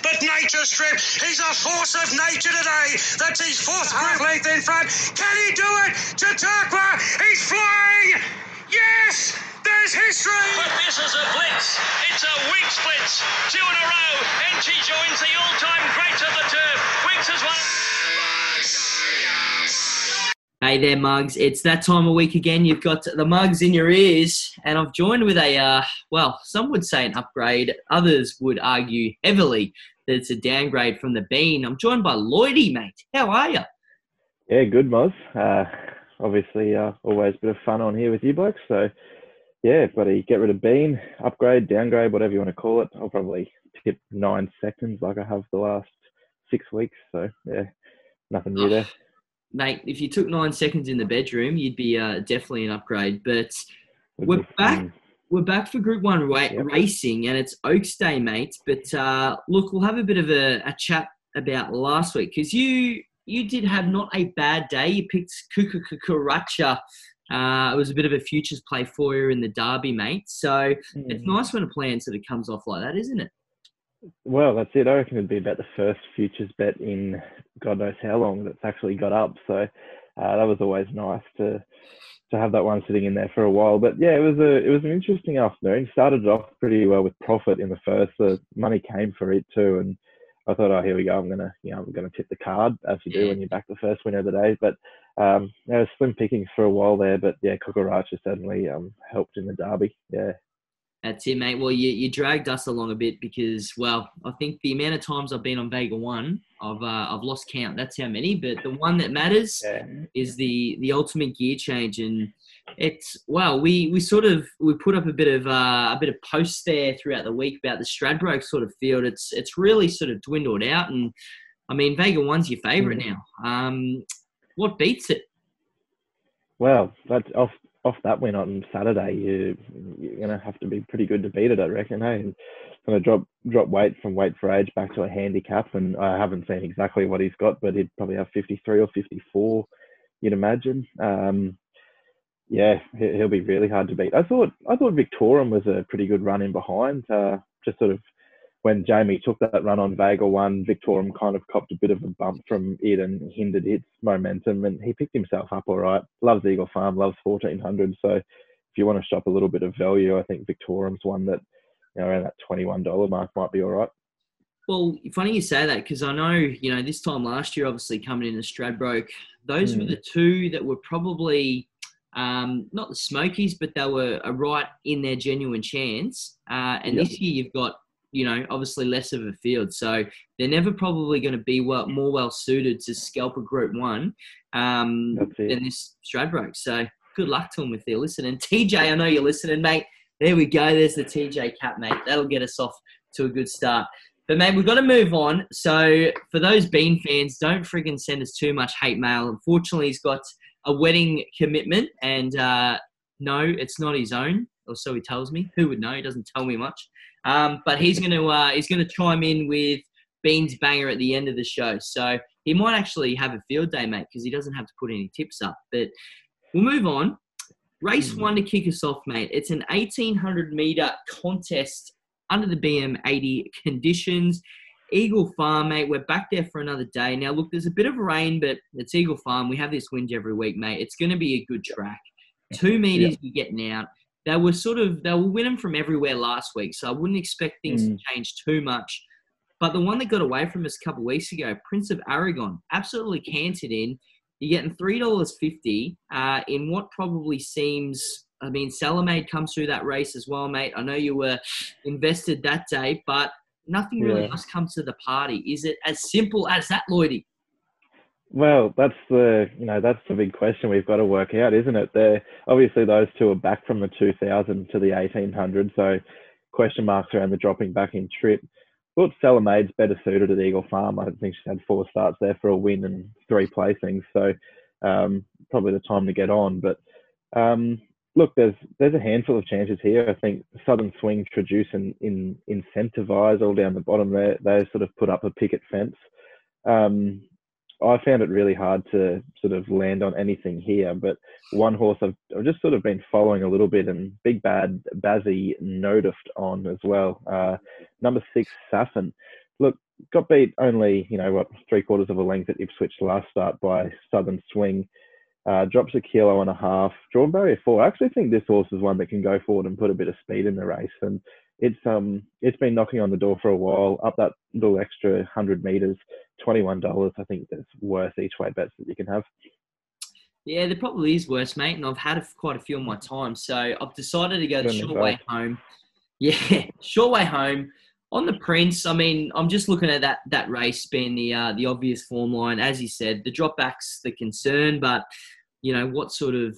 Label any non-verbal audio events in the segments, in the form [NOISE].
but Nature Strip, he's a force of nature today. That's his fourth group length in front. Can he do it? Chautauqua, he's flying. Yes, there's history. But this is a blitz. It's a Winx blitz. Two in a row, and she joins the all-time greats of the turf. Winx has won. Hey there, Mugs. It's that time of week again. You've got the Mugs in your ears, and I've joined with a, uh, well, some would say an upgrade. Others would argue heavily that it's a downgrade from the Bean. I'm joined by Lloydie, mate. How are you? Yeah, good, Moz. Uh, obviously, uh, always a bit of fun on here with you blokes. So, yeah, buddy, get rid of Bean, upgrade, downgrade, whatever you want to call it. I'll probably tip nine seconds like I have the last six weeks. So, yeah, nothing new there mate, if you took nine seconds in the bedroom, you'd be uh, definitely an upgrade. But we're back. We're back for Group One ra- yep. racing, and it's Oaks Day, mate. But uh, look, we'll have a bit of a, a chat about last week because you you did have not a bad day. You picked Kukukuracha. Uh, it was a bit of a futures play for you in the derby, mate. So mm. it's nice when a plan sort of comes off like that, isn't it? Well, that's it. I reckon it'd be about the first futures bet in God knows how long that's actually got up. So uh, that was always nice to to have that one sitting in there for a while. But yeah, it was a it was an interesting afternoon. Started off pretty well with profit in the first. The money came for it too, and I thought, oh, here we go. I'm gonna you know I'm gonna tip the card as you do when you back the first winner of the day. But um, there was slim pickings for a while there. But yeah, Kukuracha certainly um, helped in the derby. Yeah. That's it, mate. Well, you, you dragged us along a bit because, well, I think the amount of times I've been on Vega One, I've uh, I've lost count. That's how many. But the one that matters yeah. is the the ultimate gear change, and it's well, we we sort of we put up a bit of uh, a bit of posts there throughout the week about the Stradbroke sort of field. It's it's really sort of dwindled out, and I mean Vega One's your favourite mm. now. Um, what beats it? Well, that's off off that win on Saturday, you you're gonna have to be pretty good to beat it, I reckon. Hey, and gonna drop drop weight from weight for age back to a handicap, and I haven't seen exactly what he's got, but he'd probably have 53 or 54, you'd imagine. Um, yeah, he'll be really hard to beat. I thought I thought Victorian was a pretty good run in behind. Uh, just sort of when Jamie took that run on Vega one, Victorian kind of copped a bit of a bump from it and hindered its momentum, and he picked himself up all right. Loves Eagle Farm, loves 1400. So if you want to shop a little bit of value, I think Victorian's one that, you know, around that $21 mark might be all right. Well, funny you say that because I know, you know, this time last year, obviously coming in as Stradbroke, those mm. were hmm. the two that were probably um, not the Smokies, but they were a right in their genuine chance. Uh, and yep. this year you've got you know, obviously less of a field. So they're never probably going to be well, more well suited to scalp a Group One um, than this Stradbroke. So good luck to them if they're listening. TJ, I know you're listening, mate. There we go. There's the TJ cap, mate. That'll get us off to a good start. But mate, we've got to move on. So for those Bean fans, don't frigging send us too much hate mail. Unfortunately, he's got a wedding commitment, and uh, no, it's not his own, or so he tells me. Who would know? He doesn't tell me much. Um, but he's going to uh, he's going to chime in with Beans banger at the end of the show. So he might actually have a field day, mate, because he doesn't have to put any tips up. But we'll move on. Race hmm. one to kick us off, mate. It's an 1800 meter contest under the BM80 conditions. Eagle Farm, mate. We're back there for another day. Now, look, there's a bit of rain, but it's Eagle Farm. We have this wind every week, mate. It's going to be a good track. Two meters, you're getting out they were sort of they were winning from everywhere last week, so I wouldn't expect things mm. to change too much. But the one that got away from us a couple of weeks ago, Prince of Aragon, absolutely canted in. You're getting three dollars fifty uh, in what probably seems. I mean, Salamade comes through that race as well, mate. I know you were invested that day, but nothing really yeah. else comes to the party. Is it as simple as that, Lloydie? Well, that's the you know that's the big question we've got to work out, isn't it? There obviously those two are back from the 2000 to the 1800, so question marks around the dropping back in trip. Thought Salamade's better suited at Eagle Farm. I don't think she's had four starts there for a win and three placings, so um, probably the time to get on. But um, look, there's there's a handful of chances here. I think Southern Swing, Traduce, and in, Incentivize all down the bottom there. They sort of put up a picket fence. Um, I found it really hard to sort of land on anything here. But one horse I've, I've just sort of been following a little bit, and Big Bad Bazzy noticed on as well. Uh, number six, Saffin. look, got beat only, you know, what, three quarters of a length at Ipswich last start by Southern Swing. Uh, drops a kilo and a half. Drawn barrier four. I actually think this horse is one that can go forward and put a bit of speed in the race. And it's um it's been knocking on the door for a while. Up that little extra hundred meters, twenty one dollars. I think that's worth each way bets that you can have. Yeah, there probably is worse, mate. And I've had a, quite a few on my time, so I've decided to go the short way home. [LAUGHS] Yeah, short way home on the Prince. I mean, I'm just looking at that that race being the uh, the obvious form line, as you said. The dropbacks the concern, but you know what sort of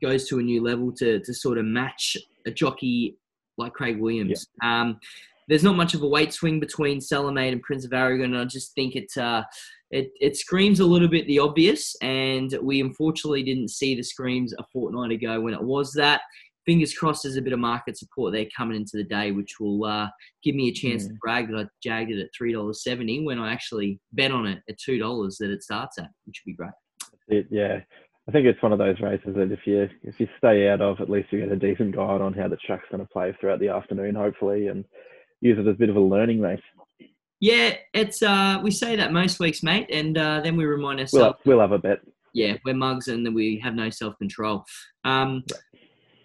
goes to a new level to to sort of match a jockey like Craig Williams. Yeah. Um, there's not much of a weight swing between Salamate and Prince of Aragon. I just think it, uh, it it screams a little bit the obvious, and we unfortunately didn't see the screams a fortnight ago when it was that fingers crossed there's a bit of market support there coming into the day, which will uh, give me a chance mm. to brag that I jagged it at three dollars seventy when I actually bet on it at two dollars that it starts at, which would be great. It, yeah, I think it's one of those races that if you if you stay out of, at least you get a decent guide on how the track's going to play throughout the afternoon, hopefully, and use it as a bit of a learning race. Yeah, it's uh, we say that most weeks, mate, and uh, then we remind ourselves. We'll, we'll have a bet. Yeah, we're mugs and then we have no self control. Um,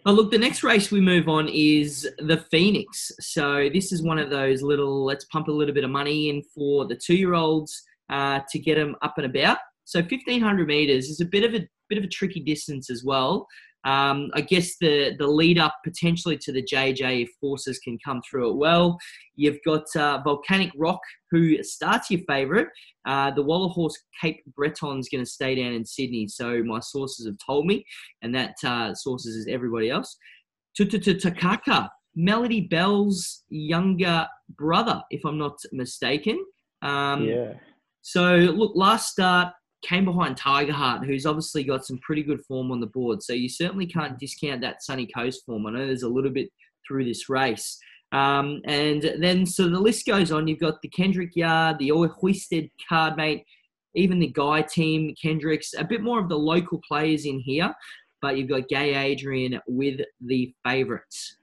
Oh, look, the next race we move on is the Phoenix. So this is one of those little, let's pump a little bit of money in for the two-year-olds uh, to get them up and about. So 1500 meters is a bit of a bit of a tricky distance as well. Um, I guess the the lead up potentially to the JJ if forces can come through it well. You've got uh, Volcanic Rock, who starts your favourite. Uh, the Waller Horse Cape Breton's going to stay down in Sydney, so my sources have told me, and that uh, sources is everybody else. Takaka, Melody Belle's younger brother, if I'm not mistaken. Um, yeah. So look, last start came behind Tiger Heart, who's obviously got some pretty good form on the board. So you certainly can't discount that Sunny Coast form. I know there's a little bit through this race. Um, and then, so the list goes on. You've got the Kendrick Yard, the Hoysted card mate, even the Guy team, Kendricks, a bit more of the local players in here. But you've got Gai Adrian with the favourites.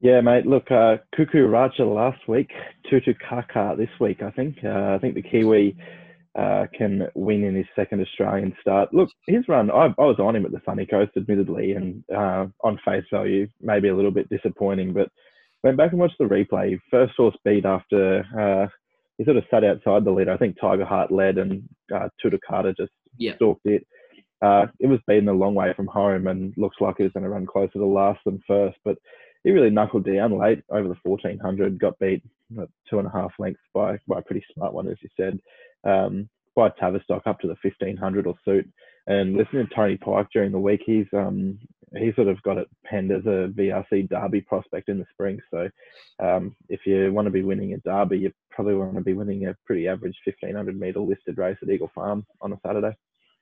Yeah, mate. Look, uh, Racha last week, Tutu Kaka this week. I think. Uh, I think the Kiwi uh, can win in his second Australian start. Look, his run, I, I was on him at the Sunny Coast, admittedly, and uh, on face value, maybe a little bit disappointing, but went back and watched the replay. First horse beat after uh, he sort of sat outside the leader. I think Tiger Heart led and uh, Tutukaka just yeah. stalked it. Uh, it was beaten a long way from home and looks like it was going to run closer to last than first, but he really knuckled down late over the 1400, got beat two and a half lengths by, by a pretty smart one, as you said um, by Tavistock up to the 1500 or suit. And listening to Tony Pike during the week, he's um, he sort of got it penned as a VRC Derby prospect in the spring. So um, if you want to be winning a Derby, you probably want to be winning a pretty average 1500 metre listed race at Eagle Farm on a Saturday.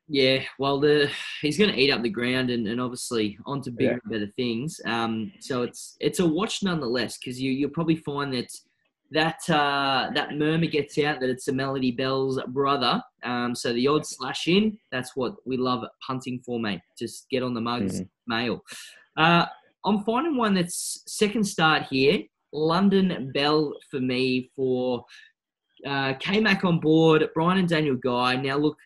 Yeah, well, the he's going to eat up the ground and, and obviously onto bigger yeah. and better things. Um, so it's it's a watch nonetheless because you you'll probably find that that uh, that murmur gets out that it's a Melody Belle's brother. Um, so the odds slash in. That's what we love punting for, mate. Just get on the mugs mm-hmm. mail. Uh, I'm finding one that's second start here. London Bell for me for uh, K-Mac on board. Brian and Daniel Guy. Now look,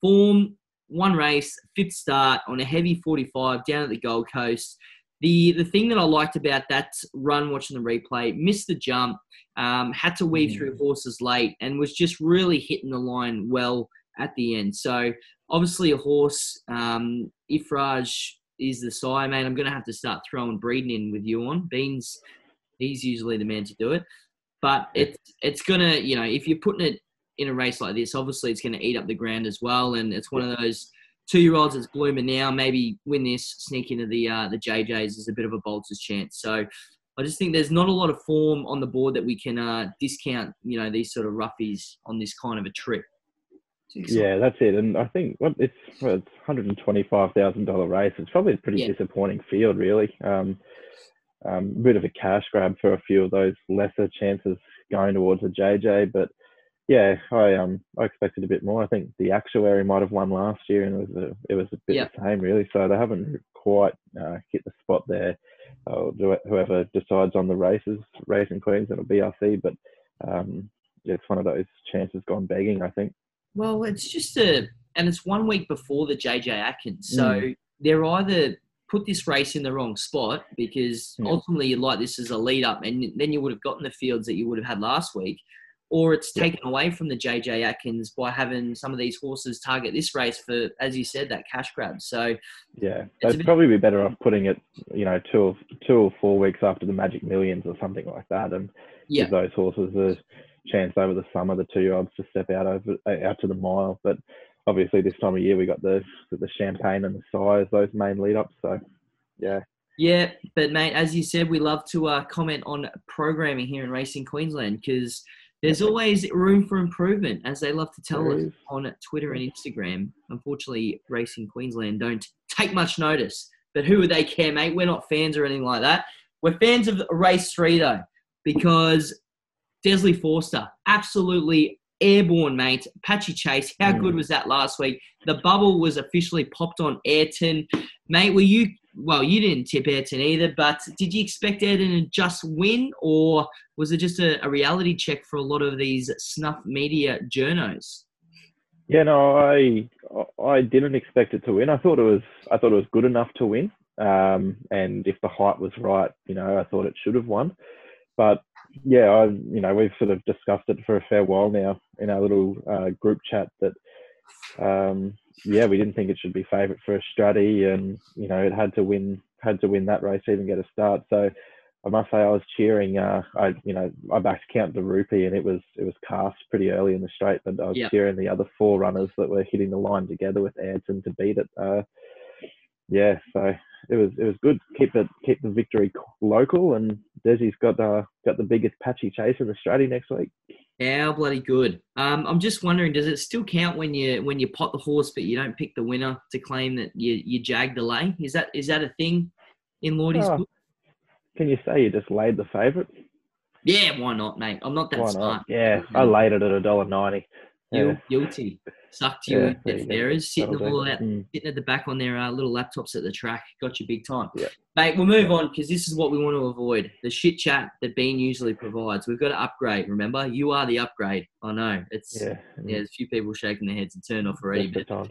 form one race, fifth start on a heavy 45 down at the Gold Coast. The the thing that I liked about that run watching the replay, missed the jump, um, had to weave mm. through horses late, and was just really hitting the line well at the end. So obviously a horse, um, Iffraaj is the sire, man. I'm going to have to start throwing breeding in with you on. Beans, he's usually the man to do it. But it's it's gonna, you know, if you're putting it in a race like this, obviously it's going to eat up the ground as well, and it's one of those two year olds that's blooming now. Maybe win this, sneak into the uh, the JJs is a bit of a bolter's chance. So I just think there's not a lot of form on the board that we can uh, discount. You know these sort of roughies on this kind of a trip. Yeah, that's it. And I think what it's well, it's hundred and twenty five thousand dollar race. It's probably a pretty yeah. disappointing field, really. Um, um, a bit of a cash grab for a few of those lesser chances going towards a JJ, but yeah, I um I expected a bit more. I think the actuary might have won last year, and it was a it was a bit yep. the same really. So they haven't quite uh, hit the spot there. Uh, whoever decides on the races, racing queens, it'll BRC. But um, it's one of those chances gone begging. I think. Well, it's just a, and it's one week before the JJ Atkins, so Mm. they're either put this race in the wrong spot because Yeah. ultimately you'd like this as a lead up, and then you would have gotten the fields that you would have had last week, or it's Yeah. taken away from the JJ Atkins by having some of these horses target this race for, as you said, that cash grab. So Yeah, they'd bit- probably be better off putting it, you know, two or two or four weeks after the Magic Millions or something like that, and yeah, give those horses a chance over the summer, the two year olds, to step out over uh, out to the mile. But obviously, this time of year we got the the champagne and the size, those main lead ups. So yeah, Yeah, but mate, as you said, we love to uh, comment on programming here in Racing Queensland because there's always room for improvement, as they love to tell There us is. on Twitter and Instagram. Unfortunately, Racing Queensland don't take much notice. But who would they care, mate? We're not fans or anything like that. We're fans of race three, though, because Desleigh Forster, absolutely airborne, mate. Patchy Chase, how Mm. good was that last week? The bubble was officially popped on Ayrton. Mate, were you, well, you didn't tip Ayrton either, but did you expect Ayrton to just win, or was it just a, a reality check for a lot of these snuff media journos? yeah. No, I I didn't expect it to win. I thought it was I thought it was good enough to win. Um, and if the height was right, you know, I thought it should have won. But yeah, I you know we've sort of discussed it for a fair while now in our little uh, group chat that um, yeah we didn't think it should be favourite for Australia, and you know it had to win had to win that race to even get a start. So I must say I was cheering. Uh, I you know I backed Count the Rupee, and it was it was cast pretty early in the straight, but I was cheering the other four runners that were hitting the line together with Ayrton to beat it. Uh, yeah, so it was it was good. Keep it keep the victory local, and Desi's got uh, got the biggest patchy chase in Australia next week. How bloody good! Um, I'm just wondering, does it still count when you when you pot the horse, but you don't pick the winner to claim that you you jagged the lay? Is that is that a thing in Lloydie's Oh. book? Can you say you just laid the favourite? Yeah, why not, mate? I'm not that Why smart. not? Yeah, I laid it at a dollar ninety. Guil- Yeah, Guilty. Sucked you Yeah, in, there you go. Sitting That'll do. out, Mm. sitting at the back on their uh, little laptops at the track. Got you big time. Yeah. Mate, we'll move on because this is what we want to avoid. The shit chat that Bean usually provides. We've got to upgrade, remember? You are the upgrade. I know. It's yeah, yeah, there's a few people shaking their heads and turned off already. But, but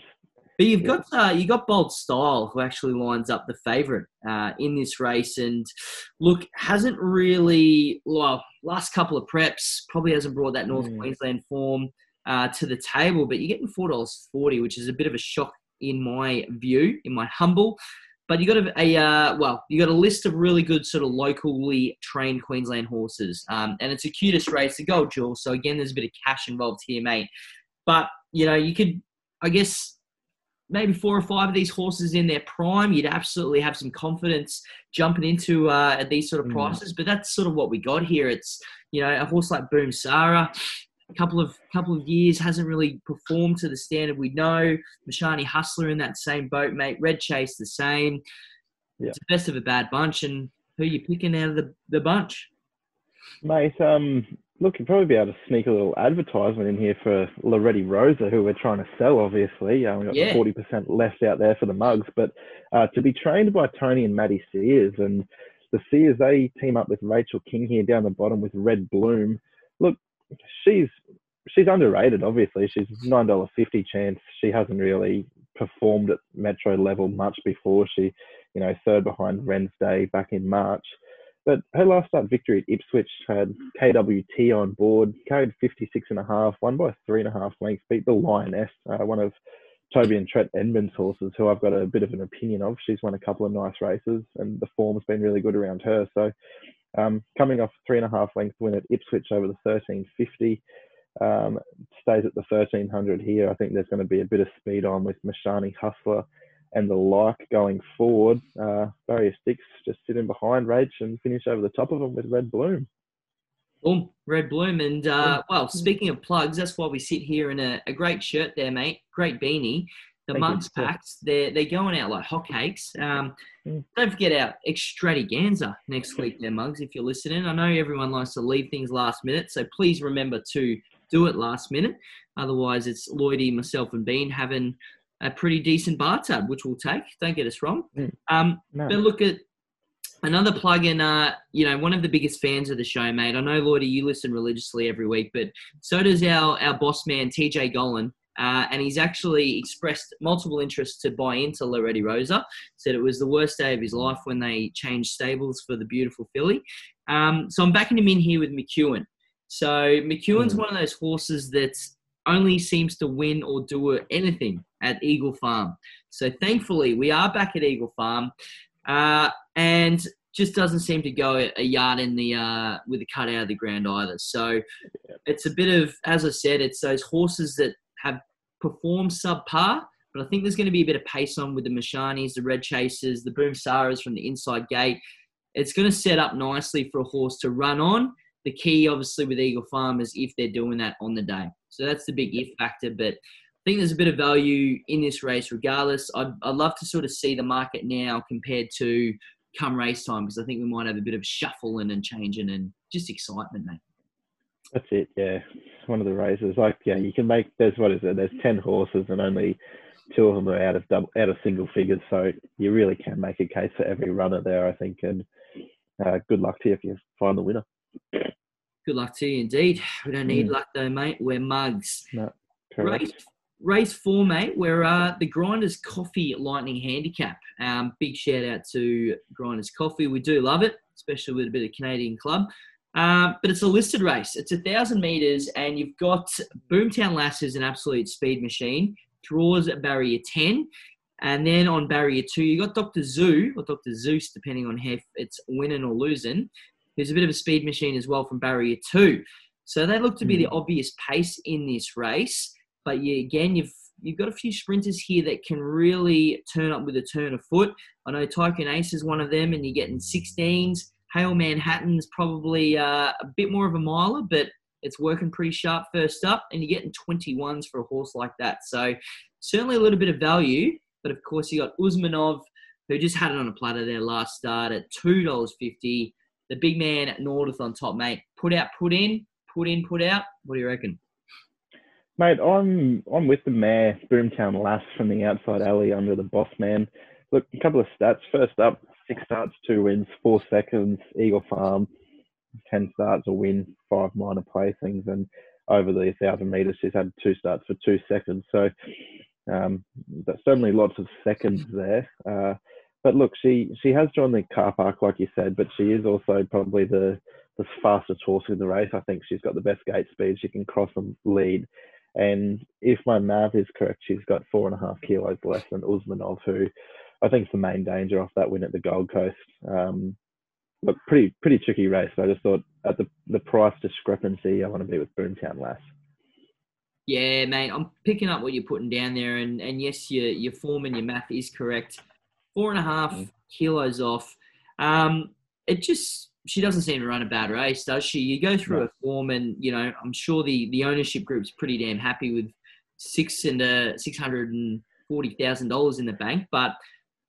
you've Yeah. got uh, you got Bold Style who actually lines up the favourite uh, in this race and look, hasn't really well, last couple of preps, probably hasn't brought that North Mm. Queensland form uh, to the table, but you're getting four dollars forty, which is a bit of a shock in my view, in my humble. But you got a, a uh, well, you got a list of really good sort of locally trained Queensland horses, um, and it's a cutest race, the Gold Jewel. So again, there's a bit of cash involved here, mate. But you know, you could, I guess, maybe four or five of these horses in their prime, you'd absolutely have some confidence jumping into uh, at these sort of Mm. prices. But that's sort of what we got here. It's you know a horse like Boom Sarah, couple of couple of years hasn't really performed to the standard we know. Mashani Hustler in that same boat, mate. Red Chase the same. Yeah. It's the best of a bad bunch, and who you picking out of the, the bunch? Mate, um, look, you'd probably be able to sneak a little advertisement in here for Loretti Rosa, who we're trying to sell, obviously. Um, we've got Yeah. 40% left out there for the mugs, but uh, to be trained by Tony and Maddie Sears, and the Sears, they team up with Rachel King here down the bottom with Red Bloom. Look, she's she's underrated, obviously. She's $9.50 chance. She hasn't really performed at Metro level much before. She, you know, third behind Wednesday back in March. But her last start victory at Ipswich had KWT on board, carried 56 and a half, won by three and a half lengths, beat the Lioness, uh, one of Toby and Trent Edmonds horses, who I've got a bit of an opinion of. She's won a couple of nice races, and the form's been really good around her. So, um, coming off three and a half length win at Ipswich over the 1350, um, stays at the 1300 here. I think there's going to be a bit of speed on with Mashani Hustler and the like going forward. Uh, Barrier Sticks just sitting behind Rage and finish over the top of them with Red Bloom. Boom, red bloom. And uh, well, speaking of plugs, that's why we sit here in a, a great shirt there, mate. Great beanie. The Thank you. mugs Yeah. packed. They're they're going out like hotcakes. Um, Mm. don't forget our extravaganza next week, there, mugs. If you're listening, I know everyone likes to leave things last minute, so please remember to do it last minute. Otherwise, it's Lloydie, myself, and Bean having a pretty decent bar tab, which we'll take. Don't get us wrong. Mm. Um, No. but look at another plug in, uh, you know, one of the biggest fans of the show, mate. I know, Lloydie, you listen religiously every week, but so does our, our boss man, TJ Gollan. Uh, and he's actually expressed multiple interest to buy into Loretti Rosa. Said it was the worst day of his life when they changed stables for the beautiful filly. Um, so I'm backing him in here with McEwen. So McEwen's mm. one of those horses that only seems to win or do anything at Eagle Farm. So thankfully, we are back at Eagle Farm, uh, and just doesn't seem to go a yard in the uh, with the cut out of the ground either. So it's a bit of, as I said, it's those horses that have performed subpar. But I think there's going to be a bit of pace on with the Mashanis, the Red Chasers, the Boom Saras from the inside gate. It's going to set up nicely for a horse to run on. The key, obviously, with Eagle Farm is if they're doing that on the day. So that's the big if factor. But I think there's a bit of value in this race regardless. I'd, I'd love to sort of see the market now compared to come race time because I think we might have a bit of shuffling and changing and just excitement, mate. That's it, yeah. One of the races, like yeah, you can make. There's what is it? There's ten horses and only two of them are out of double, out of single figures. So you really can make a case for every runner there, I think. And uh, good luck to you if you find the winner. Good luck to you, indeed. We don't need mm. luck though, mate. We're mugs. No, race, race four, mate. We're uh, the Grinders Coffee Lightning Handicap. Um, big shout out to Grinders Coffee. We do love it, especially with a bit of Canadian club. Um, but it's a listed race. It's a thousand meters, and you've got Boomtown Lass is an absolute speed machine. Draws at barrier ten, and then on barrier two, you've got Doctor Zoo or Doctor Zeus, depending on if it's winning or losing. Who's a bit of a speed machine as well from barrier two. So they look to be mm. the hmm. obvious pace in this race. But you, again, you've you've got a few sprinters here that can really turn up with a turn of foot. I know Tycoon Ace is one of them, and you're getting 16s. Hale Manhattan's probably uh, a bit more of a miler, but it's working pretty sharp first up, and you're getting 21s for a horse like that. So certainly a little bit of value, but of course you got Usmanov, who just had it on a platter there last start at $2.50. The big man at on top, mate. Put out, put in, put in, put out. What do you reckon? Mate, I'm I'm with the mare, Boomtown Lass from the outside alley under the boss man. Look, a couple of stats. First up, six starts, two wins, four seconds, Eagle Farm, 10 starts, a win, five minor placings, and over the 1,000 metres, she's had two starts for two seconds. So um, there's certainly lots of seconds there. Uh, but look, she, she has joined the car park, like you said, but she is also probably the, the fastest horse in the race. I think she's got the best gate speed. She can cross and lead. And if my math is correct, she's got four and a half kilos less than Usmanov, who I think it's the main danger off that win at the Gold Coast. Um, but pretty pretty tricky race. I just thought at the the price discrepancy, I want to be with Boomtown Lass. Yeah, mate, I'm picking up what you're putting down there, and and yes, your your form and your math is correct. Four and a half mm. kilos off. Um, it just she doesn't seem to run a bad race, does she? You go through no. a form, and you know I'm sure the the ownership group's pretty damn happy with six and uh, six hundred and forty thousand dollars in the bank, but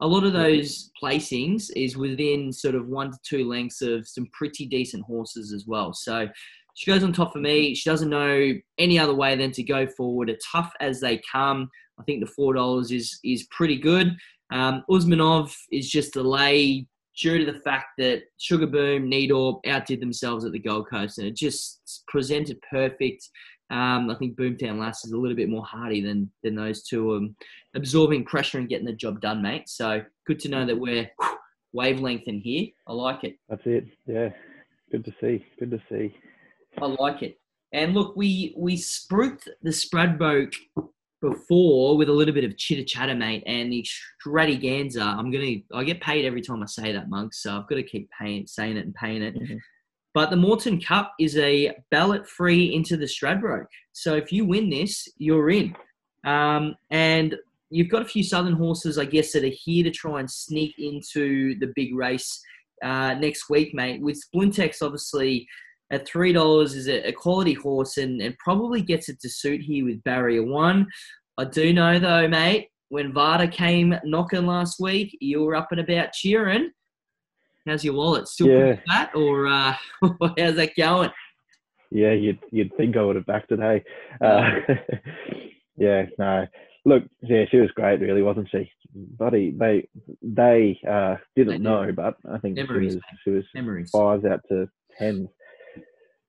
a lot of those placings is within sort of one to two lengths of some pretty decent horses as well. So she goes on top for me. She doesn't know any other way than to go forward. As tough as they come, I think the four dollars is is pretty good. Um, Usmanov is just a lay due to the fact that Sugar Boom, Needorp outdid themselves at the Gold Coast, and it just presented perfect. Um, I think Boomtown Lass is a little bit more hardy than than those two, um, absorbing pressure and getting the job done, mate. So good to know that we're wavelength in here. I like it. That's it. Yeah, good to see. Good to see. I like it. And look, we we spruiked the Stradbroke before with a little bit of chitter chatter, mate. And the extravaganza, I'm gonna I get paid every time I say that, monk. So I've got to keep paying, saying it and paying it. Mm-hmm. But the Moreton Cup is a ballot free into the Stradbroke. So if you win this, you're in. Um, and you've got a few Southern horses, I guess, that are here to try and sneak into the big race uh, next week, mate. With Splintex, obviously, at three dollars is a, quality horse and, and probably gets it to suit here with barrier one. I do know though, mate, when Vada came knocking last week, you were up and about cheering. How's your wallet? Still yeah. flat, or uh, [LAUGHS] how's that going? Yeah, you'd you'd think I would have backed it. Hey, uh, [LAUGHS] yeah, no. look, yeah, she was great, really, wasn't she? Buddy, they they uh, didn't They did. know, but I think Memories, she was, she was fives out to tens.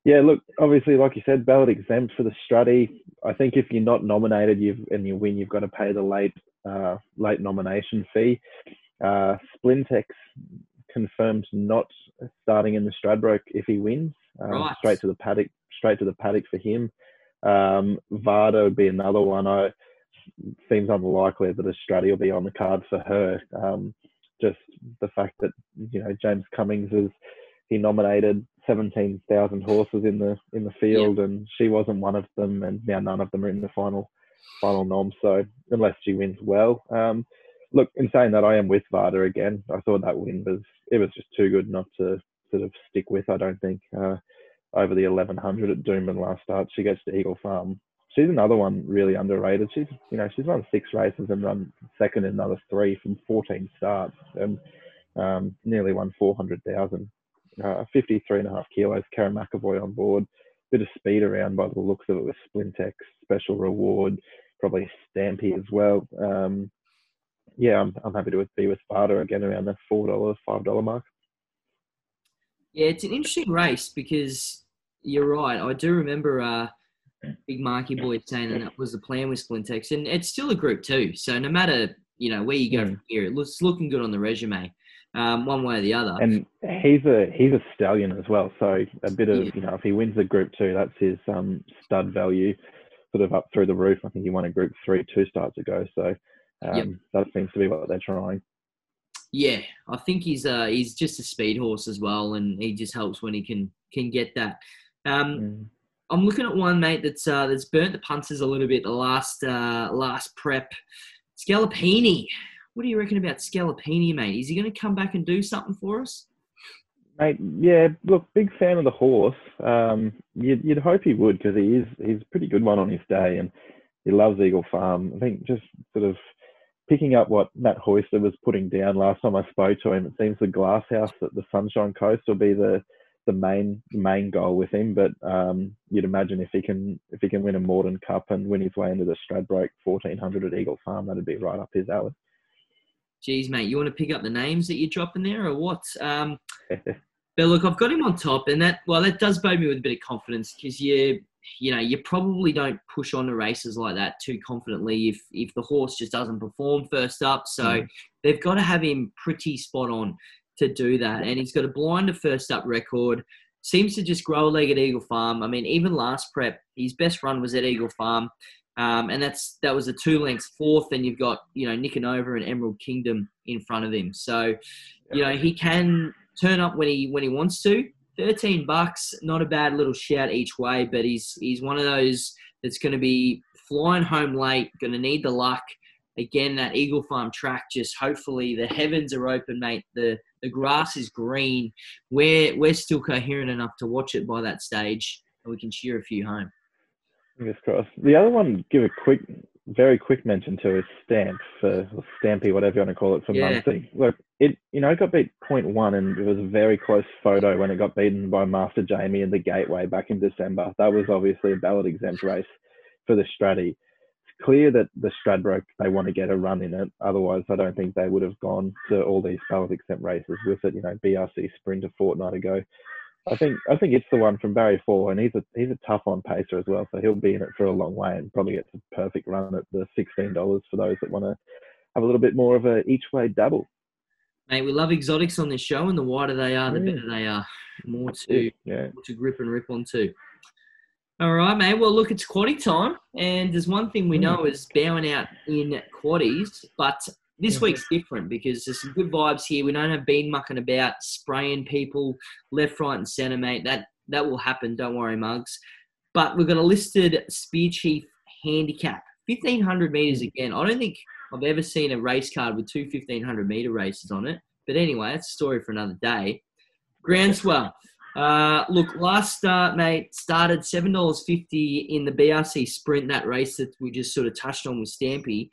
Yeah, look, obviously, like you said, ballot exempt for the Strutty. I think if you're not nominated, you've and you win, you've got to pay the late uh, late nomination fee. Uh, Splintex confirmed not starting in the Stradbroke if he wins. Um, Right. Straight to the paddock, straight to the paddock for him. Um, Varda would be another one. I seems unlikely that a Stratty will be on the card for her. Um, just the fact that you know James Cummings is he nominated seventeen thousand horses in the in the field, and she wasn't one of them, and now none of them are in the final final nom. So unless she wins well, um, look. In saying that, I am with Vada again. I thought that win was it was just too good not to sort of stick with. I don't think uh, over the eleven hundred at Doomben last start, she gets to Eagle Farm. She's another one really underrated. She's you know she's run six races and run second in another three from fourteen starts and um, nearly won four hundred thousand. Uh, 53 and a half kilos, Kerrin McEvoy on board, bit of speed around by the looks of it with Splintex, special reward, probably Stampy as well. Um, yeah, I'm, I'm happy to be with Barter again around the $4, $5 mark. Yeah, it's an interesting race because you're right. I do remember uh, Big Marky Boy saying that that was the plan with Splintex, and it's still a Group Two. So no matter you know where you go Mm. from here, it looks looking good on the resume, um, one way or the other. And he's a he's a stallion as well. So a bit of Yeah. you know if he wins the Group Two, that's his um, stud value, sort of up through the roof. I think he won a Group Three two starts ago. So um, Yep. that seems to be what they're trying. Yeah, I think he's uh, he's just a speed horse as well, and he just helps when he can can get that. Um, Mm. I'm looking at one mate that's uh, that's burnt the punters a little bit the last uh, last prep. Scalapini. What do you reckon about Scalapini, mate? Is he going to come back and do something for us? Mate, yeah, look, big fan of the horse. Um, you'd, you'd hope he would because he is he's a pretty good one on his day, and he loves Eagle Farm. I think just sort of picking up what Matt Hoysted was putting down last time I spoke to him. It seems the glass house at the Sunshine Coast will be the the main main goal with him. But um, you'd imagine if he can if he can win a Moreton Cup and win his way into the Stradbroke 1400 at Eagle Farm, that'd be right up his alley. Geez, mate, you want to pick up the names that you're dropping there, or what? Um, [LAUGHS] but look, I've got him on top, and that well, that does bode me with a bit of confidence because you, you know, you probably don't push on to races like that too confidently if if the horse just doesn't perform first up. So Mm. they've got to have him pretty spot on to do that, and he's got a blind to first up record. Seems to just grow a leg at Eagle Farm. I mean, even last prep, his best run was at Eagle Farm. Um, and that's that was a two lengths fourth, and you've got you know Nicanova and Over and Emerald Kingdom in front of him. So you know he can turn up when he when he wants to. Thirteen bucks, not a bad little shout each way, but he's he's one of those that's going to be flying home late, going to need the luck. Again, that Eagle Farm track, just hopefully the heavens are open, mate. The the grass is green. We're we're still coherent enough to watch it by that stage, and we can cheer a few home. Fingers crossed. The other one, give a quick, very quick mention to is Stamp for or Stampy, whatever you want to call it, for Yeah. Muncie. Look, it you know it got beat 0.1 and it was a very close photo when it got beaten by Master Jamie in the Gateway back in December. That was obviously a ballot exempt race for the Stratty. It's clear that the Stradbroke they want to get a run in it. Otherwise, I don't think they would have gone to all these ballot exempt races with it. You know, BRC Sprint a fortnight ago. I think I think it's the one from Barry Four, and he's a he's a tough on pacer as well, so he'll be in it for a long way and probably gets a perfect run at the sixteen dollars for those that want to have a little bit more of a each way double. Mate, we love exotics on this show, and the wider they are, the Mm. better they are. More to Yeah, more to grip and rip onto. All right, mate. Well, look, it's quaddy time, and there's one thing we Mm. know is bowing out in quaddies, but this week's different because there's some good vibes here. We don't have Bean mucking about, spraying people left, right, and centre, mate. That that will happen. Don't worry, mugs. But we've got a listed Spear Chief handicap, 1500 meters Mm. again. I don't think I've ever seen a race card with two 1500 meter races on it. But anyway, that's a story for another day. Groundswell. Uh, look, last start, mate, started seven dollars fifty in the BRC Sprint. That race that we just sort of touched on with Stampy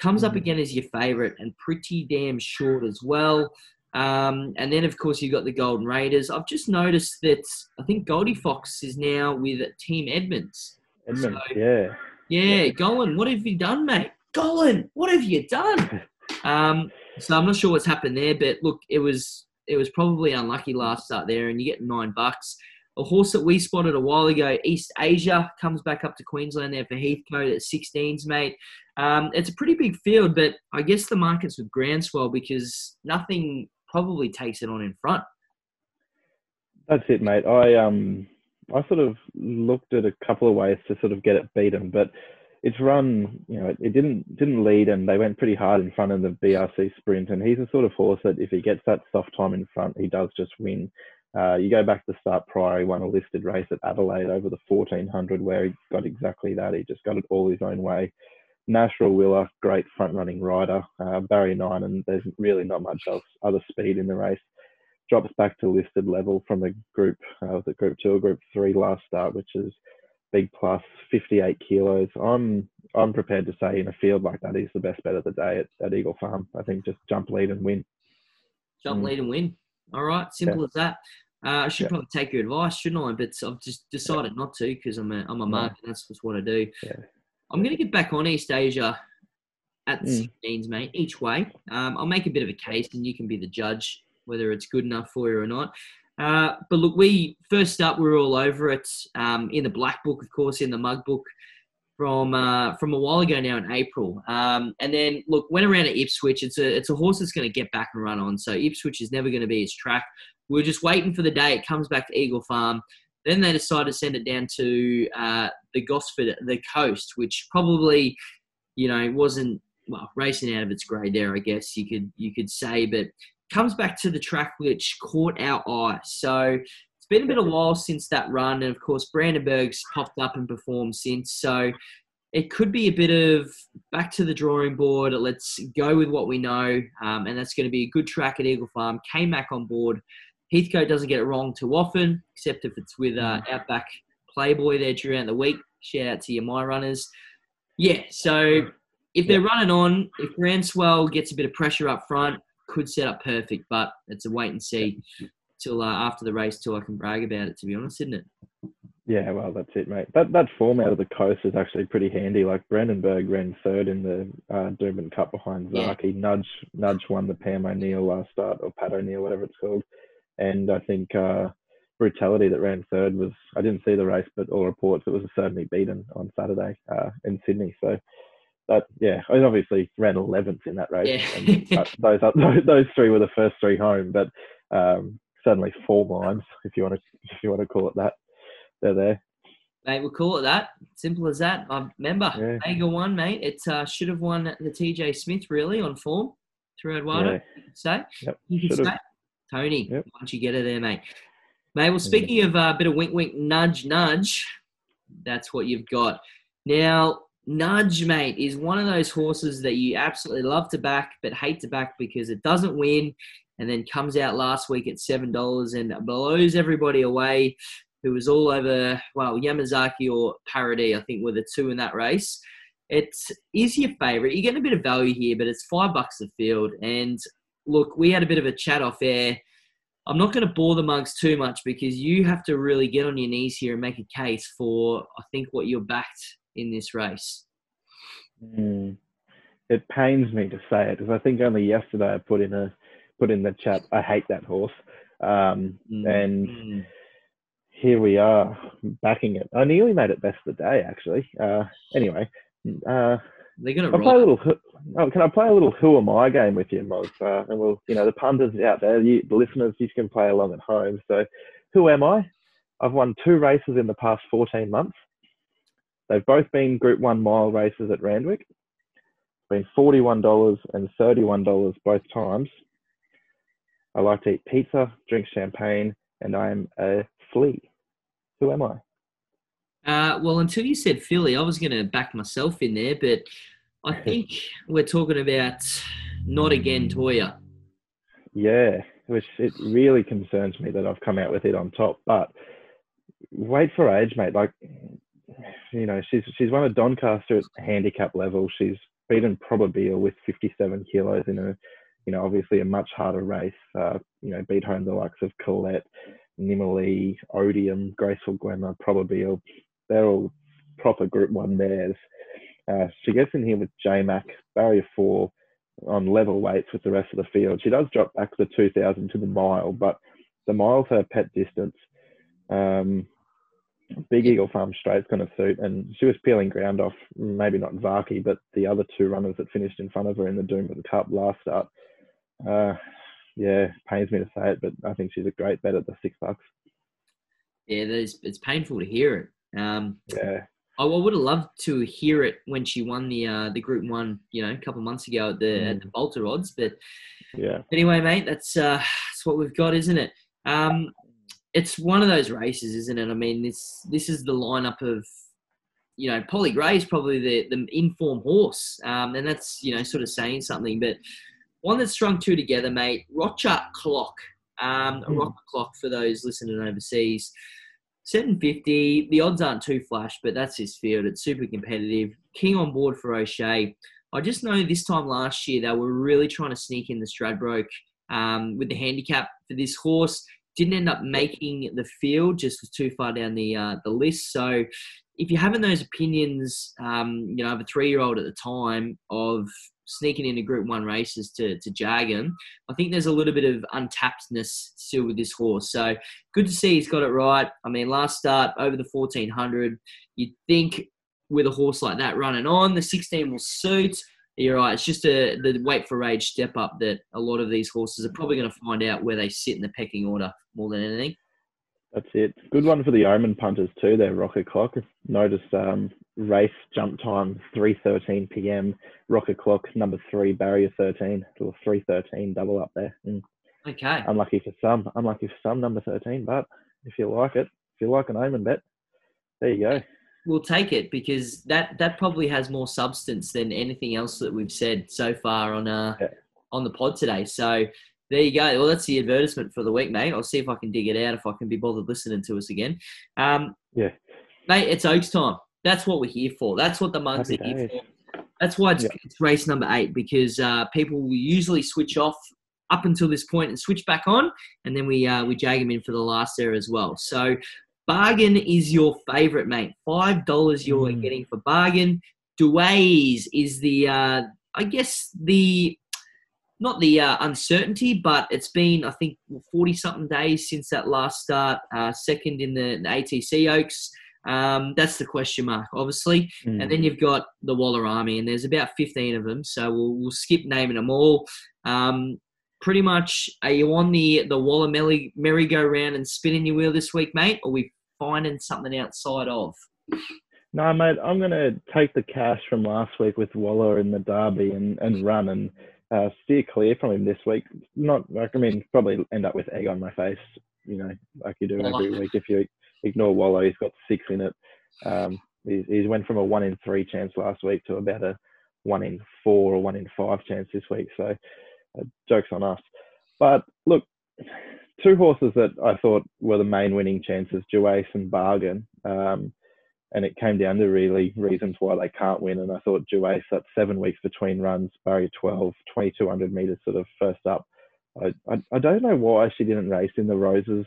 comes up Mhm. again as your favourite and pretty damn short as well. Um, and then, of course, you've got the Golden Raiders. I've just noticed that I think Goldie Fox is now with Team Edmonds. Edmund. So- yeah. Yeah, Gollan, what have you done, mate? Colin, what have you done? Um, so I'm not sure what's happened there, but look, it was it was probably unlucky last start there, and you get nine bucks. A horse that we spotted a while ago, East Asia, comes back up to Queensland there for Heathcote at 16s, mate. Um, it's a pretty big field, but I guess the market's with groundswell because nothing probably takes it on in front. That's it, mate. I um I sort of looked at a couple of ways to sort of get it beaten, but it's run, you know, it didn't didn't lead, and they went pretty hard in front of the BRC sprint. And he's the sort of horse that if he gets that soft time in front, he does just win. Uh, you go back to the start prior, he won a listed race at Adelaide over the 1400, where he got exactly that. He just got it all his own way. Nash Rawiller, great front running rider. Uh, Barry Nine, and there's really not much else other speed in the race. Drops back to listed level from the group, uh, was it group two or group three last start, which is big plus, 58 kilos. I'm I'm prepared to say in a field like that, he's the best bet of the day at, at Eagle Farm. I think just jump lead and win. Jump mm. lead and win. All right, simple yeah. as that. Uh, I should yeah. probably take your advice, shouldn't I? But I've just decided not to because I'm a, I'm a mark and that's just what I do. I'm going to get back on East Asia at the mm. 16s, mate, each way. Um, I'll make a bit of a case and you can be the judge whether it's good enough for you or not. Uh, but look, we first up, we are all over it um, in the black book, of course, in the mug book from uh, from a while ago now in April. Um, and then look, went around at Ipswich. It's a it's a horse that's going to get back and run on. So Ipswich is never going to be his track. We are just waiting for the day it comes back to Eagle Farm. Then they decided to send it down to uh, the Gosford, the coast, which probably, you know, wasn't well racing out of its grade there. I guess you could you could say, but comes back to the track which caught our eye. So been a bit of a while since that run, and of course Brandenburg's popped up and performed since. So it could be a bit of back to the drawing board. Let's go with what we know, um, and that's going to be a good track at Eagle Farm. Back on board. Heathcote doesn't get it wrong too often, except if it's with uh, Outback Playboy there during the week. Shout out to your my runners. Yeah, so if they're running on, if Groundswell gets a bit of pressure up front, could set up perfect, but it's a wait and see till uh, after the race till I can brag about it. To be honest, isn't it? Yeah, well, that's it, mate. That that form out of the coast is actually pretty handy. Like Brandenburg ran third in the uh, Doomben Cup behind Zaaki. Yeah. Nudge Nudge won the Pam O'Neill last start, or Pat O'Neill, whatever it's called. And I think uh, Brutality that ran third was I didn't see the race, but all reports it was certainly beaten on Saturday uh, in Sydney. So that yeah, I obviously ran 11th in that race. Yeah. [LAUGHS] those, those [LAUGHS] those three were the first three home, but um, certainly four lines, if you want to if you want to call it that. They're there. Mate, we'll call it that. Simple as that. I remember yeah. Vega One, mate. It uh, should have won the TJ Smith really on form through Eduardo. Yeah. You could say. Yep. You could say. Tony, yep. once you get it there, mate. Mate, well, speaking yeah. of a uh, bit of wink, wink, nudge, nudge, that's what you've got. Now, Nudge, mate, is one of those horses that you absolutely love to back, but hate to back because it doesn't win and then comes out last week at $7 and blows everybody away who was all over, well, Yamazaki or Paradis, I think, were the two in that race. It is your favourite. You're getting a bit of value here, but it's five bucks a field. And look, we had a bit of a chat off air. I'm not going to bore the mugs too much because you have to really get on your knees here and make a case for, I think, what you're backed in this race? Mm. It pains me to say it because I think only yesterday I put in a put in the chat. I hate that horse, um, mm. and mm. here we are backing it. I nearly made it best of the day actually. Uh, anyway, uh, they're gonna play a little. Oh, can I play a little Who Am I game with you, Moz? Uh, and we'll, you know, the punters out there, you, the listeners, you can play along at home. So, who am I? I've won two races in the past 14 months. They've both been Group 1 mile races at Randwick. It's been $41 and $31 both times. I like to eat pizza, drink champagne, and I'm a flea. Who am I? Uh, well, until you said Philly, I was going to back myself in there, but I [LAUGHS] think we're talking about not again Toya. Yeah, which it really concerns me that I've come out with it on top. But wait for age, mate. Like you know, she's she's won a Doncaster at handicap level. She's beaten Probabeel with 57 kilos in a, you know, obviously a much harder race. Uh, you know, beat home the likes of Colette, Nimalee, Odium, Graceful Glamour, Probabeel. They're all proper Group One mares. Uh, she gets in here with J Mac, barrier four, on level weights with the rest of the field. She does drop back the 2000 to the mile, but the mile's her pet distance. Um, Big Eagle Farm Straight's going to suit, and she was peeling ground off, maybe not Zaaki, but the other two runners that finished in front of her in the Doomben Cup last start. Uh, yeah, pains me to say it, but I think she's a great bet at the six bucks. Yeah, it's, it's painful to hear it. Um, Yeah, I, I would have loved to hear it when she won the uh, the Group One, you know, a couple of months ago at the at the Bolter odds. But yeah, anyway, mate, that's uh, that's what we've got, isn't it? Um, it's one of those races, isn't it? I mean, this this is the lineup of, you know, Polly Gray is probably the the inform horse, um, and that's you know sort of saying something. But one that's strung two together, mate. Rocha Clock, um, a Hmm. Rocha Clock for those listening overseas. 750. The odds aren't too flash, but that's his field. It's super competitive. King on board for O'Shea. I just know this time last year they were really trying to sneak in the Stradbroke um, with the handicap for this horse. Didn't end up making the field, just was too far down the uh, the list. So, if you're having those opinions, um, you know, of a three year old at the time of sneaking into Group One races to to jag him, I think there's a little bit of untappedness still with this horse. So, good to see he's got it right. I mean, last start over the 1400, you'd think with a horse like that running on, the 16 will suit. You're right. It's just a the wait for age step up that a lot of these horses are probably going to find out where they sit in the pecking order more than anything. That's it. Good one for the Omen punters too. There, Rocha Clock. Notice um, race jump time 3:13 p.m. Rocha Clock number three, barrier 13, little 3:13 double up there. Mm. Okay. Unlucky for some, unlucky for some number 13, but if you like it, if you like an Omen bet, there you go. We'll take it because that that probably has more substance than anything else that we've said so far on uh Yeah. on the pod today. So there you go. Well, that's the advertisement for the week, mate. I'll see if I can dig it out if I can be bothered listening to us again. Um, Yeah. mate, it's Oaks time. That's what we're here for. That's what the mugs Happy are here days. for. That's why it's, Yeah. it's race number eight because uh, people will usually switch off up until this point and switch back on, and then we uh, we jag them in for the last there as well. So bargain is your favorite, mate. Five dollars you're Mm. getting for bargain. Duais is the uh, I guess the not the uh, uncertainty, but it's been I think forty something days since that last start. Uh, second in the, the ATC Oaks. Um, that's the question mark, obviously. Mm. And then you've got the Waller Army, and there's about 15 of them. So we'll, we'll skip naming them all. Um, pretty much, are you on the, the Waller merry, merry-go-round and spinning your wheel this week, mate? Or are we finding something outside of? No, mate, I'm going to take the cash from last week with Waller in the Derby and, and run and uh, steer clear from him this week. Not, like, I mean, probably end up with egg on my face, you know, like you do every week. If you ignore Waller, he's got six in it. Um, he's, he's went from a one in three chance last week to about a one in four or one in five chance this week. So, uh, jokes on us. But look, two horses that I thought were the main winning chances, Duais and Bargain. Um, and it came down to really reasons why they can't win. And I thought Duais, that seven weeks between runs, barrier 12, 2200 metres sort of first up. I, I, I don't know why she didn't race in the Roses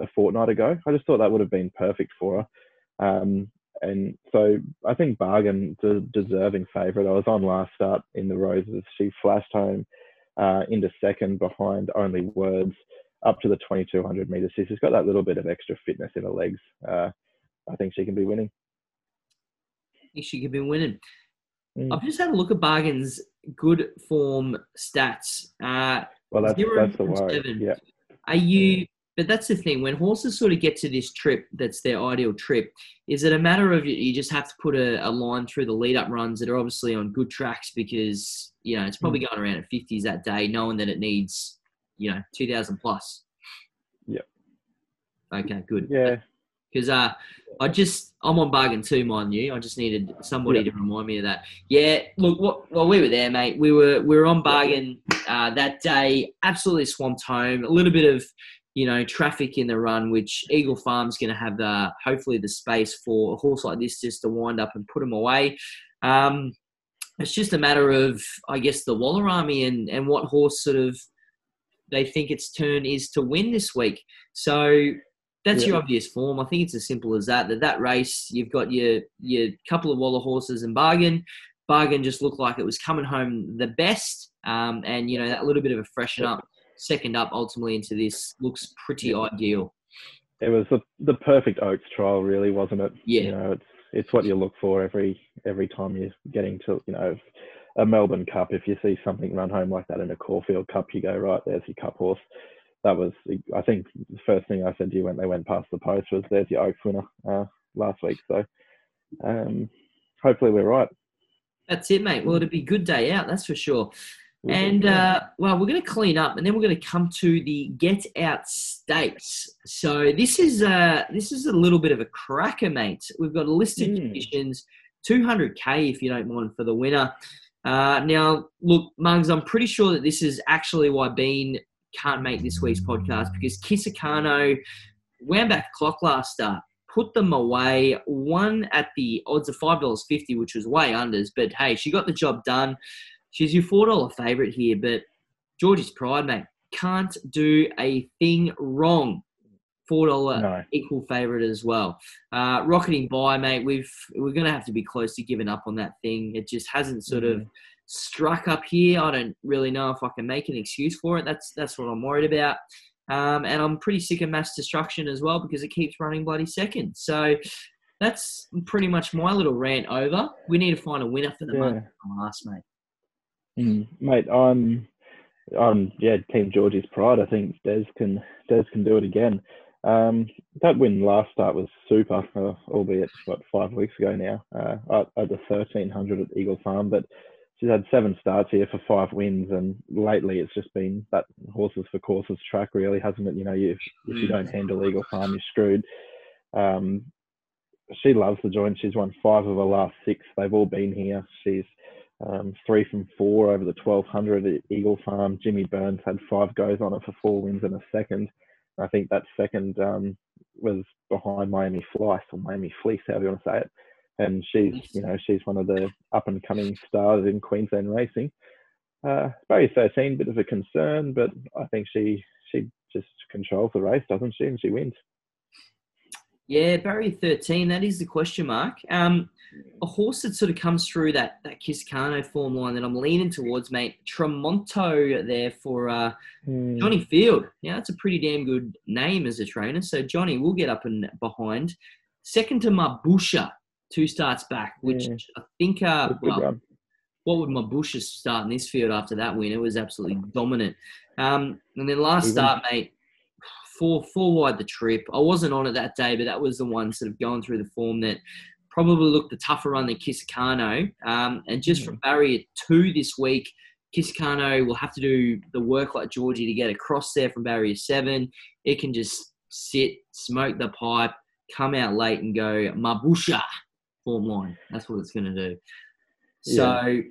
a fortnight ago. I just thought that would have been perfect for her. Um, and so I think Bargain, the deserving favourite. I was on last start in the Roses. She flashed home uh, into second behind Only Words up to the 2200 metres. She's got that little bit of extra fitness in her legs. Uh, I think she can be winning. She could be winning. Mm. I've just had a look at Bargain's good form stats. Uh, Well, that's Zero that's the worry. seven. Yeah, Are you? But that's the thing. When horses sort of get to this trip, that's their ideal trip. Is it a matter of you, you just have to put a, a line through the lead up runs that are obviously on good tracks because you know it's probably going around at fifties that day, knowing that it needs you know two thousand plus. Yep. Okay, good. yeah, Because uh, I just I'm on bargain too, mind you. I just needed somebody Yeah. to remind me of that. Yeah, look, what, well we were there, mate. We were we were on bargain uh, that day. Absolutely swamped home. A little bit of you know traffic in the run, which Eagle Farm's going to have the hopefully the space for a horse like this just to wind up and put him away. Um, it's just a matter of I guess the Waller Army and and what horse sort of they think its turn is to win this week. So that's Yeah. your obvious form. I think it's as simple as that. That that race, you've got your your couple of Waller horses and Bargain. Bargain just looked like it was coming home the best, um, and you know that little bit of a freshen up, second up ultimately into this looks pretty ideal. It was the, the perfect Oaks trial, really, wasn't it? Yeah. You know, it's it's what you look for every every time you're getting to you know a Melbourne Cup. If you see something run home like that in a Caulfield Cup, you go right. There's your Cup horse. That was, I think, the first thing I said to you when they went past the post was, "There's your Oaks winner uh, last week." So, um, hopefully, we're right. That's it, mate. Well, it'll be a good day out, that's for sure. And uh, well, we're going to clean up, and then we're going to come to the get out states. So this is uh, this is a little bit of a cracker, mate. We've got a list of Mm. conditions, 200k if you don't mind for the winner. Uh, now, look, Mugs, I'm pretty sure that this is actually why Bean can't make this week's podcast because Kisakano wound back the clock last start, put them away, won at the odds of five dollars fifty, which was way unders. But hey, she got the job done. She's your four dollar favourite here, but Georgie's pride, mate, can't do a thing wrong. Four dollar no, equal favourite as well. Uh, rocketing by, mate. We've we're gonna have to be close to giving up on that thing. It just hasn't sort of struck up here. I don't really know if I can make an excuse for it. That's that's what I'm worried about. Um, and I'm pretty sick of mass destruction as well because it keeps running bloody second. So that's pretty much my little rant over. We need to find a winner for the Yeah. month last, mate. Mm, mate, I'm, I'm yeah, Team Georgie's pride. I think Des can Des can do it again. Um, that win last start was super, uh, albeit what five weeks ago now. Uh, at, at the thirteen hundred at Eagle Farm, but she's had seven starts here for five wins, and lately it's just been that horses for courses track, really, hasn't it? You know, you, if you don't handle Eagle Farm, you're screwed. Um, she loves the joint. She's won five of her last six. They've all been here. She's um, three from four over the 1200 at Eagle Farm. Jimmy Byrne's had five goes on it for four wins and a second. I think that second um, was behind Miami Flice or Miami Fleece, however you want to say it. And she's, you know, she's one of the up and coming stars in Queensland racing. Uh, Barry 13, bit of a concern, but I think she she just controls the race, doesn't she? And she wins. Yeah, barrier 13, that is the question mark. Um, a horse that sort of comes through that, that Kisakano form line that I'm leaning towards, mate. Tremonto there for uh, Hmm. Johnny Field. Yeah, that's a pretty damn good name as a trainer. So Johnny will get up and behind. Second to Mabusha, two starts back, which Yeah. I think, uh, well, what would Mabusha start in this field after that win? It was absolutely dominant. Um, and then last Even- start, mate, four four wide the trip. I wasn't on it that day, but that was the one sort of going through the form that probably looked the tougher run than Kisakano. Um, and just from barrier two this week, Kisakano will have to do the work like Georgie to get across there from barrier seven. It can just sit, smoke the pipe, come out late and go Mabusha form line. That's what it's going to do. So,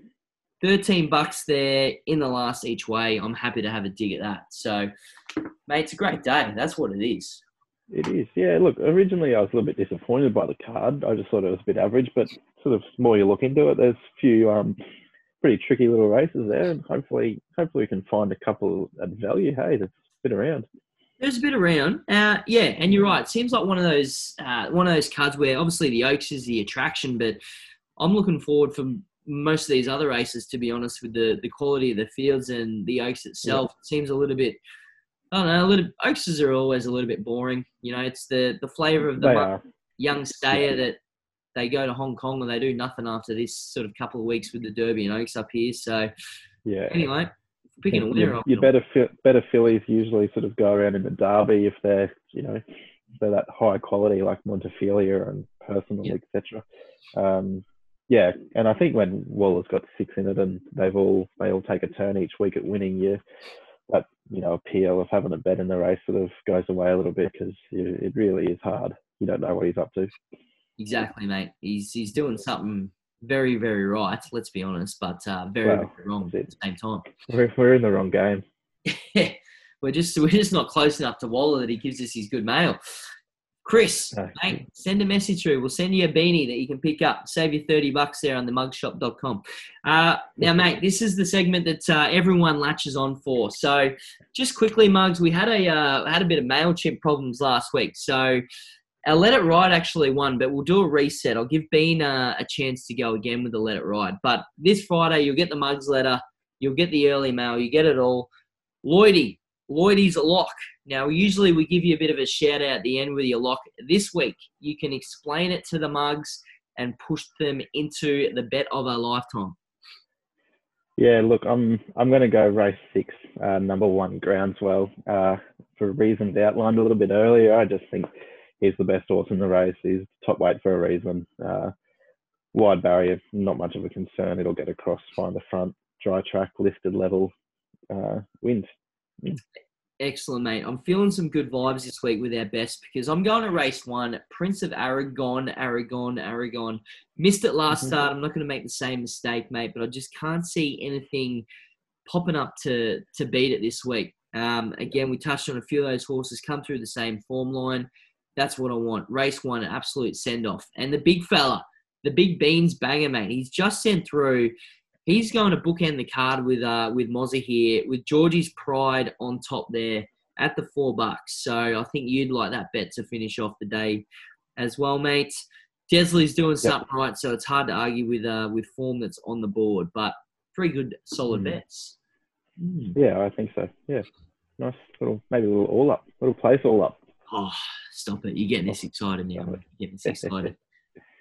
13 bucks there in the last each way. I'm happy to have a dig at that. So, mate, it's a great day. That's what it is. It is, yeah. Look, originally I was a little bit disappointed by the card. I just thought it was a bit average, but sort of the more you look into it, there's a few um, pretty tricky little races there, and hopefully, hopefully we can find a couple at value. Hey, that's bit around. There's a bit around, uh, yeah, and you're right. It seems like one of those uh, one of those cards where obviously the Oaks is the attraction, but I'm looking forward for most of these other races. To be honest, with the the quality of the fields and the Oaks itself, it seems a little bit. I don't know. A little Oakses are always a little bit boring. You know, it's the the flavour of the month. young stayer that they go to Hong Kong and they do nothing after this sort of couple of weeks with the Derby and Oaks up here. So Yeah. anyway, picking a Yeah, winner. you- Your better better fillies usually sort of go around in the derby if they're you know if they're that high quality like Montefilia and Personal Yeah. etc. Um, yeah, and I think when Waller's got six in it and they've all they all take a turn each week at winning, you that you know appeal of having a bet in the race sort of goes away a little bit because it really is hard. You don't know what he's up to. Exactly, mate. He's he's doing something very very right. Let's be honest, but uh, very, Well, very wrong at the same time. [LAUGHS] We're, we're in the wrong game. we're just we're just not close enough to Waller that he gives us his good mail. Chris, No. mate, send a message through. We'll send you a beanie that you can pick up. Save you 30 bucks there on the mugshop.com. Uh, now, mate, this is the segment that uh, everyone latches on for. So, just quickly, Mugs, we had a uh, had a bit of MailChimp problems last week. So, our Let It Ride actually won, but we'll do a reset. I'll give Bean uh, a chance to go again with the Let It Ride. But this Friday, you'll get the Mugs letter, you'll get the early mail, you get it all. Lloydie, Lloydie's a lock. Now, usually we give you a bit of a shout out at the end with your lock. This week, you can explain it to the mugs and push them into the bet of a lifetime. Yeah, look, I'm I'm going to go race six, uh, number one, Groundswell, uh, for reasons outlined a little bit earlier. I just think he's the best horse in the race. He's top weight for a reason. Uh, wide barrier, not much of a concern. It'll get across, find the front, dry track, lifted level, uh, wins. Excellent, mate. I'm feeling some good vibes this week with our best because I'm going to race one, Prince of Aragon, Aragon, Aragon. Missed it last Mhm. start. I'm not going to make the same mistake, mate, but I just can't see anything popping up to to beat it this week. Um, again, we touched on a few of those horses come through the same form line. That's what I want. Race one, an absolute send off. And the big fella, the big beans banger, mate. He's just sent through. He's going to bookend the card with uh with Mozzie here with Georgie's Pride on top there at the four bucks. So I think you'd like that bet to finish off the day as well, mate. Desleigh's doing something right, so it's hard to argue with uh with form that's on the board, but three good solid Mm. bets. Mm. Yeah, I think so. Yeah, nice little, maybe a little all up, little place all up. Oh, stop it! You're getting this excited now. mate. You're getting this [LAUGHS] excited,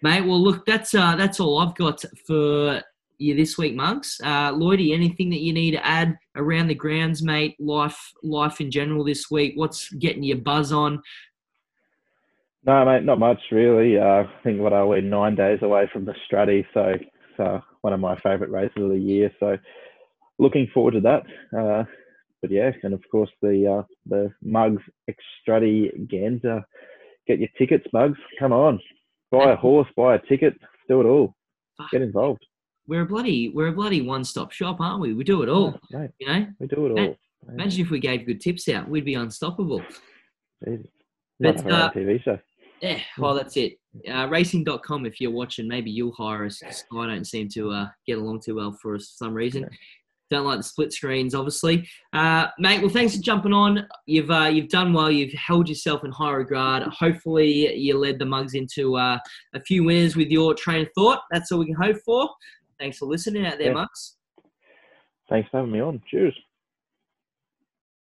mate. Well, look, that's uh that's all I've got for you this week, Mugs. Uh, Lloydie, anything that you need to add around the grounds, mate? Life, life in general this week. What's getting your buzz on? No, mate, not much really. Uh, I think what are we nine days away from the Stratty, so it's uh, one of my favourite races of the year. So looking forward to that. Uh, but yeah, and of course the uh, the Mugs Extravaganza. Get your tickets, Mugs. Come on, buy a horse, buy a ticket, do it all. Get involved. We're a bloody, we're a bloody one-stop shop, aren't we? We do it all. Yeah, You know, we do it all. imagine if we gave good tips out, we'd be unstoppable. Jesus. But, Might have our own uh, TV show. Yeah, well, that's it. Uh, racing.com, if you're watching, maybe you'll hire us. I don't seem to uh, get along too well for us for some reason. Don't like the split screens, obviously. Uh, mate, well, thanks for jumping on. You've uh, you've done well. You've held yourself in high regard. Hopefully, you led the mugs into uh, a few winners with your train of thought. That's all we can hope for. Thanks for listening out there, Yeah. mugs. Thanks for having me on. Cheers.